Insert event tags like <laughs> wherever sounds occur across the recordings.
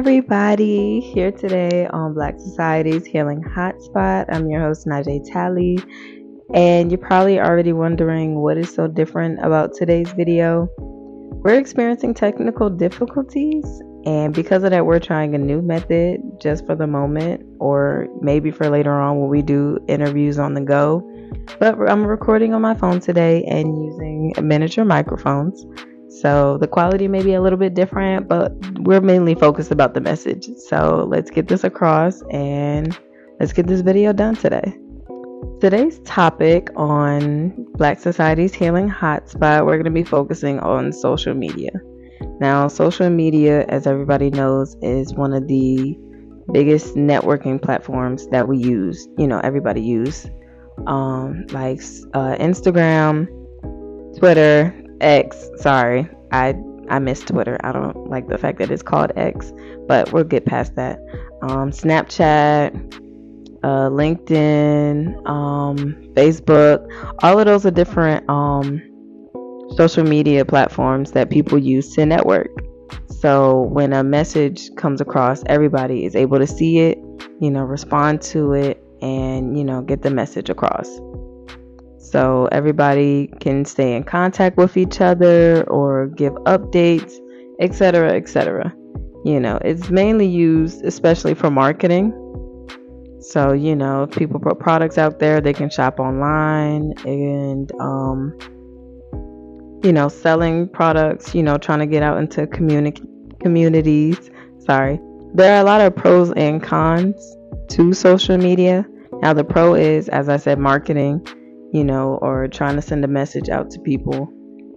everybody. Here today on Black Society's Healing Hotspot. I'm your host, Najee Tally. And you're probably already wondering what is so different about today's video. We're experiencing technical difficulties, and because of that, we're trying a new method just for the moment, or maybe for later on when we do interviews on the go. But I'm recording on my phone today and using miniature microphones. So the quality may be a little bit different, but we're mainly focused about the message. So let's get this across and let's get this video done today. Today's topic on Black Society's Healing Hotspot, we're going to be focusing on social media. Now, social media, as everybody knows, is one of the biggest networking platforms that we use. You know, everybody use, um, like uh, Instagram, Twitter, X. Sorry, I I miss Twitter. I don't like the fact that it's called X, but we'll get past that. Um, Snapchat, uh, LinkedIn, um, Facebook, all of those are different um, social media platforms that people use to network. So when a message comes across, everybody is able to see it, you know, respond to it, and you know, get the message across so everybody can stay in contact with each other or give updates, etc., etc. You know, it's mainly used especially for marketing. So, you know, if people put products out there, they can shop online and um you know, selling products, you know, trying to get out into communi- communities. Sorry. There are a lot of pros and cons to social media. Now, the pro is, as I said, marketing you know, or trying to send a message out to people.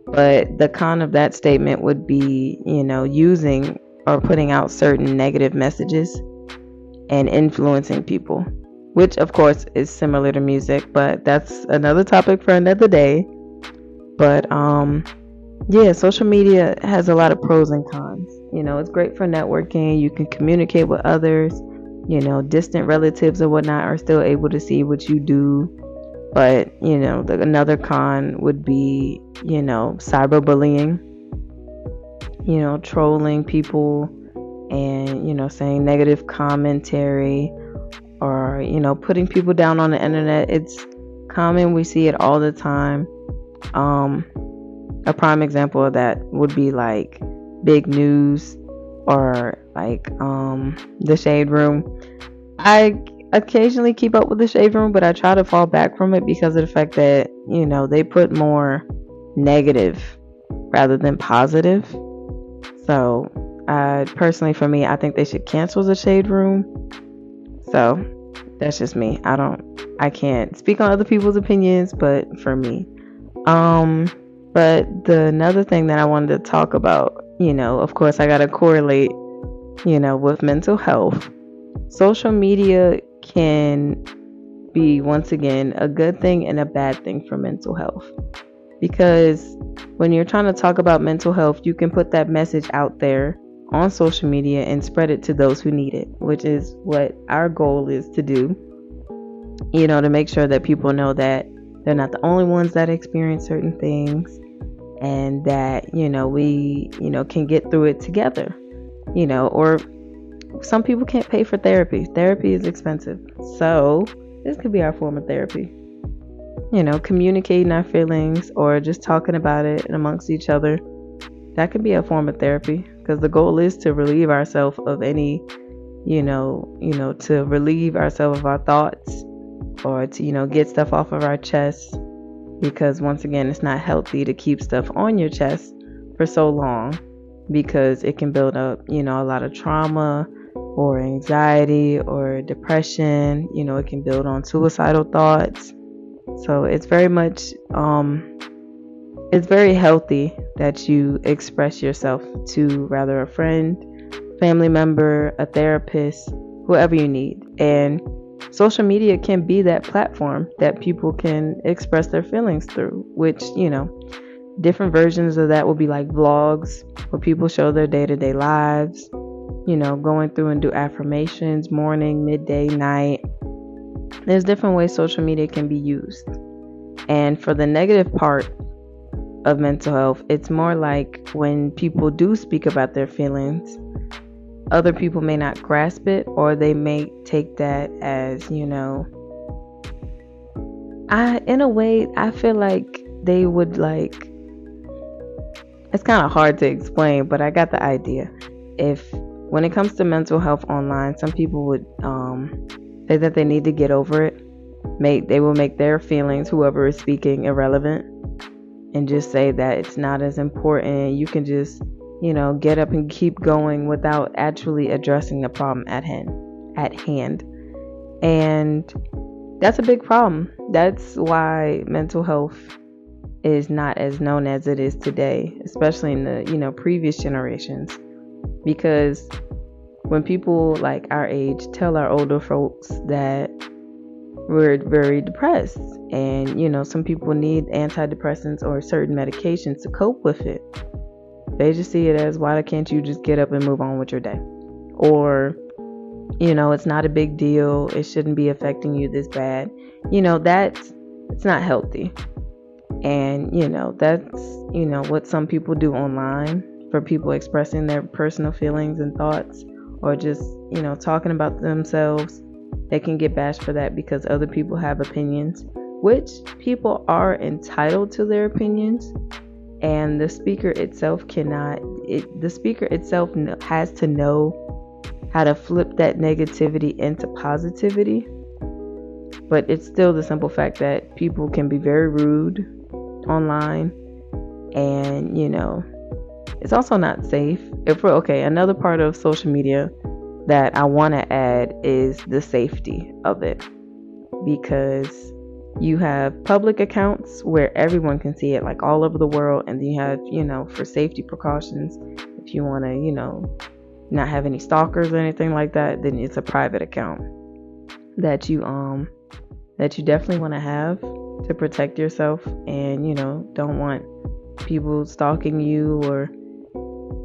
But the con of that statement would be, you know, using or putting out certain negative messages and influencing people, which of course is similar to music, but that's another topic for another day. But um yeah, social media has a lot of pros and cons. You know, it's great for networking, you can communicate with others, you know, distant relatives or whatnot are still able to see what you do but, you know, the, another con would be, you know, cyberbullying, you know, trolling people and, you know, saying negative commentary or, you know, putting people down on the internet. It's common. We see it all the time. Um, a prime example of that would be like big news or like um, the shade room. I occasionally keep up with the shade room, but I try to fall back from it because of the fact that, you know, they put more negative rather than positive. So, uh, personally, for me, I think they should cancel the shade room. So, that's just me. I don't, I can't speak on other people's opinions, but for me. Um, but the another thing that I wanted to talk about, you know, of course, I got to correlate, you know, with mental health. Social media can be once again a good thing and a bad thing for mental health. Because when you're trying to talk about mental health, you can put that message out there on social media and spread it to those who need it, which is what our goal is to do. You know, to make sure that people know that they're not the only ones that experience certain things and that, you know, we, you know, can get through it together. You know, or some people can't pay for therapy. Therapy is expensive. So, this could be our form of therapy. You know, communicating our feelings or just talking about it amongst each other. That could be a form of therapy because the goal is to relieve ourselves of any, you know, you know, to relieve ourselves of our thoughts or to, you know, get stuff off of our chest because once again, it's not healthy to keep stuff on your chest for so long because it can build up, you know, a lot of trauma, or anxiety or depression. You know, it can build on suicidal thoughts. So it's very much, um, it's very healthy that you express yourself to rather a friend, family member, a therapist, whoever you need. And social media can be that platform that people can express their feelings through, which, you know, different versions of that will be like vlogs where people show their day to day lives you know, going through and do affirmations morning, midday, night. There's different ways social media can be used. And for the negative part of mental health, it's more like when people do speak about their feelings, other people may not grasp it or they may take that as, you know, I in a way I feel like they would like it's kind of hard to explain, but I got the idea. If when it comes to mental health online, some people would um, say that they need to get over it. Make they will make their feelings, whoever is speaking, irrelevant, and just say that it's not as important. You can just, you know, get up and keep going without actually addressing the problem at hand. At hand, and that's a big problem. That's why mental health is not as known as it is today, especially in the, you know, previous generations. Because when people like our age tell our older folks that we're very depressed and you know some people need antidepressants or certain medications to cope with it they just see it as why can't you just get up and move on with your day? Or you know it's not a big deal. It shouldn't be affecting you this bad. You know that's it's not healthy. And, you know, that's, you know, what some people do online for people expressing their personal feelings and thoughts or just, you know, talking about themselves. They can get bashed for that because other people have opinions, which people are entitled to their opinions. And the speaker itself cannot, it, the speaker itself has to know how to flip that negativity into positivity. But it's still the simple fact that people can be very rude, online and you know it's also not safe. If we're okay another part of social media that i want to add is the safety of it. Because you have public accounts where everyone can see it like all over the world and then you have you know for safety precautions if you want to you know not have any stalkers or anything like that then it's a private account that you um that you definitely want to have to protect yourself and you know don't want people stalking you or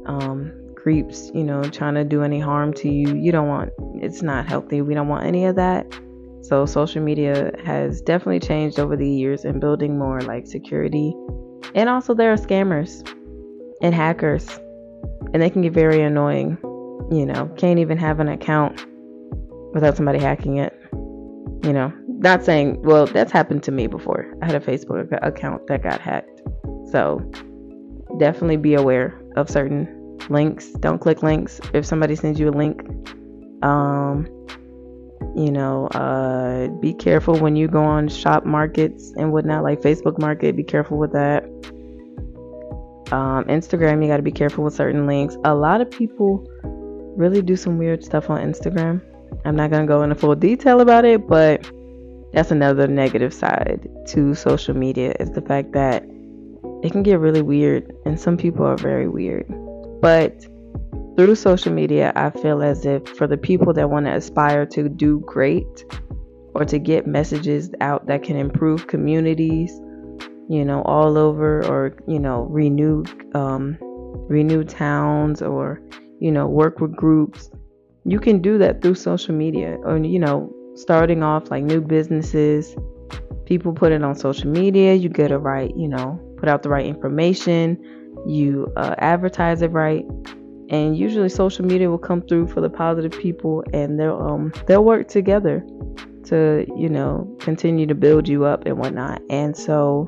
um, creeps you know trying to do any harm to you you don't want it's not healthy. We don't want any of that. So social media has definitely changed over the years in building more like security. And also there are scammers and hackers and they can get very annoying you know. Can't even have an account without somebody hacking it you know. Not saying well that's happened to me before. I had a facebook account that got hacked. So definitely be aware of certain links. Don't click links. If somebody sends you a link um you know uh be careful when you go on shop markets and whatnot like facebook market be careful with that. Um instagram you got to be careful with certain links. A lot of people really do some weird stuff on instagram. I'm not going to go into full detail about it but that's another negative side to social media is the fact that it can get really weird and some people are very weird but through social media i feel as if for the people that want to aspire to do great or to get messages out that can improve communities you know all over or you know renew um, renew towns or you know work with groups you can do that through social media or you know starting off like new businesses, people put it on social media. You get it right, you know, put out the right information, you uh, advertise it right, and usually social media will come through for the positive people, and they'll um they'll work together to you know continue to build you up and whatnot. And so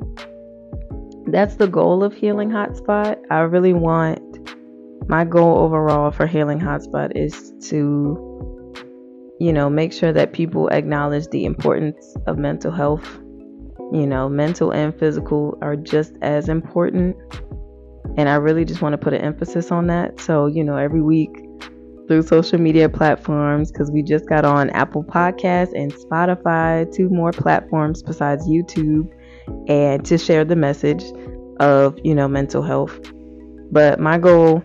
that's the goal of Healing Hotspot. I really want my goal overall for Healing Hotspot is to you know, make sure that people acknowledge the importance of mental health. You know, mental and physical are just as important. And I really just want to put an emphasis on that. So, you know, every week through social media platforms, because we just got on Apple Podcasts and Spotify, two more platforms besides YouTube, and to share the message of, you know, mental health. But my goal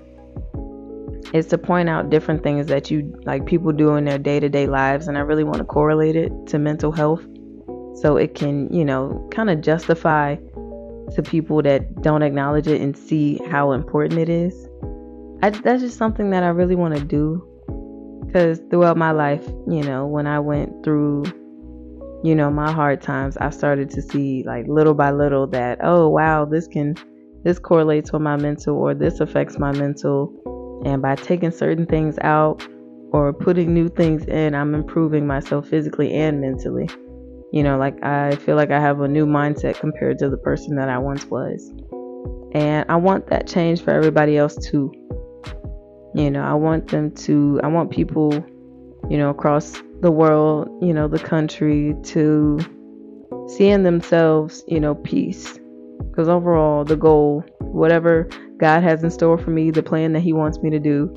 is to point out different things that you like people do in their day-to-day lives and I really want to correlate it to mental health so it can, you know, kind of justify to people that don't acknowledge it and see how important it is. I, that's just something that I really want to do because throughout my life, you know, when I went through, you know, my hard times, I started to see like little by little that, oh, wow, this can, this correlates with my mental or this affects my mental And by taking certain things out or putting new things in, I'm improving myself physically and mentally. You know, like I feel like I have a new mindset compared to the person that I once was. And I want that change for everybody else too. You know, I want them to, I want people, you know, across the world, you know, the country to see in themselves, you know, peace. Because overall, the goal, whatever God has in store for me, the plan that He wants me to do,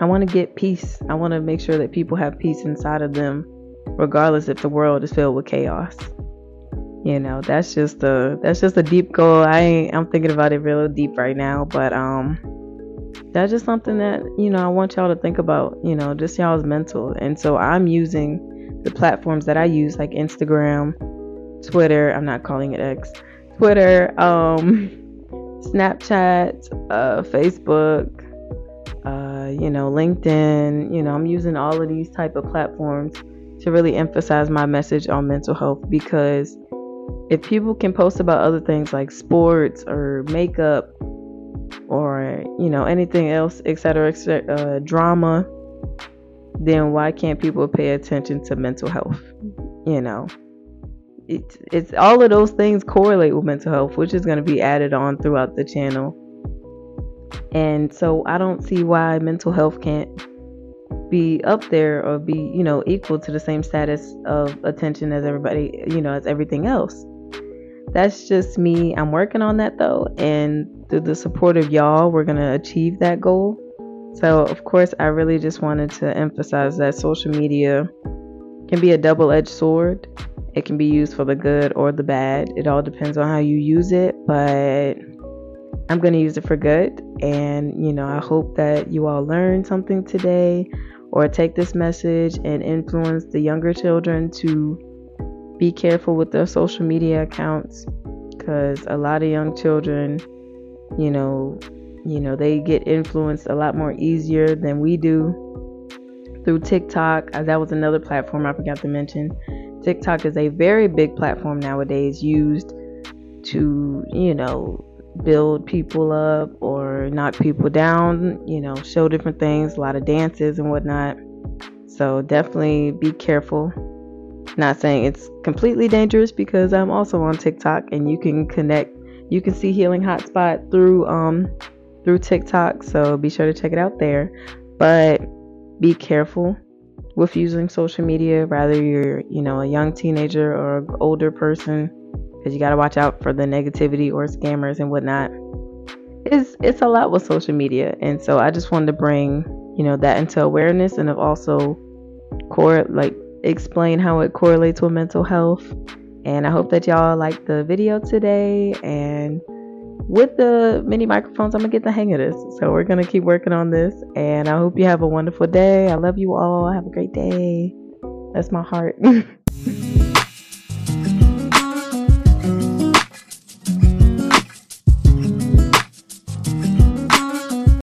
I want to get peace. I want to make sure that people have peace inside of them, regardless if the world is filled with chaos. You know, that's just a that's just a deep goal. I I'm thinking about it real deep right now, but um, that's just something that you know I want y'all to think about. You know, just y'all's mental, and so I'm using the platforms that I use, like Instagram, Twitter. I'm not calling it X. Twitter, um, <laughs> Snapchat, uh, Facebook, uh, you know, LinkedIn. You know, I'm using all of these type of platforms to really emphasize my message on mental health because if people can post about other things like sports or makeup or you know anything else etc etc uh, drama then why can't people pay attention to mental health you know? It's it's all of those things correlate with mental health which is going to be added on throughout the channel. And so i don't see why mental health can't be up there or be you know equal to the same status of attention as everybody you know as everything else that's just me. I'm working on that though, and through the support of y'all, we're gonna achieve that goal. So, of course, I really just wanted to emphasize that social media can be a double edged sword. It can be used for the good or the bad. It all depends on how you use it, but I'm going to use it for good. And, you know, I hope that you all learned something today or take this message and influence the younger children to be careful with their social media accounts because a lot of young children, you know, you know, they get influenced a lot more easier than we do through TikTok. Uh, that was another platform I forgot to mention. TikTok is a very big platform nowadays used to, you know, build people up or knock people down, you know, show different things, a lot of dances and whatnot. So definitely be careful not saying it's completely dangerous because I'm also on TikTok and you can connect. You can see Healing Hotspot through um through TikTok, so be sure to check it out there. But be careful with using social media, rather you're you know a young teenager or an older person, because you got to watch out for the negativity or scammers and whatnot. It's it's a lot with social media, and so I just wanted to bring you know that into awareness and also core like explain how it correlates with mental health. And I hope that y'all like the video today. And with the mini microphones, I'm to get the hang of this. So we're to keep working on this. And I hope you have a wonderful day. I love you all. Have a great day. That's my heart. <laughs>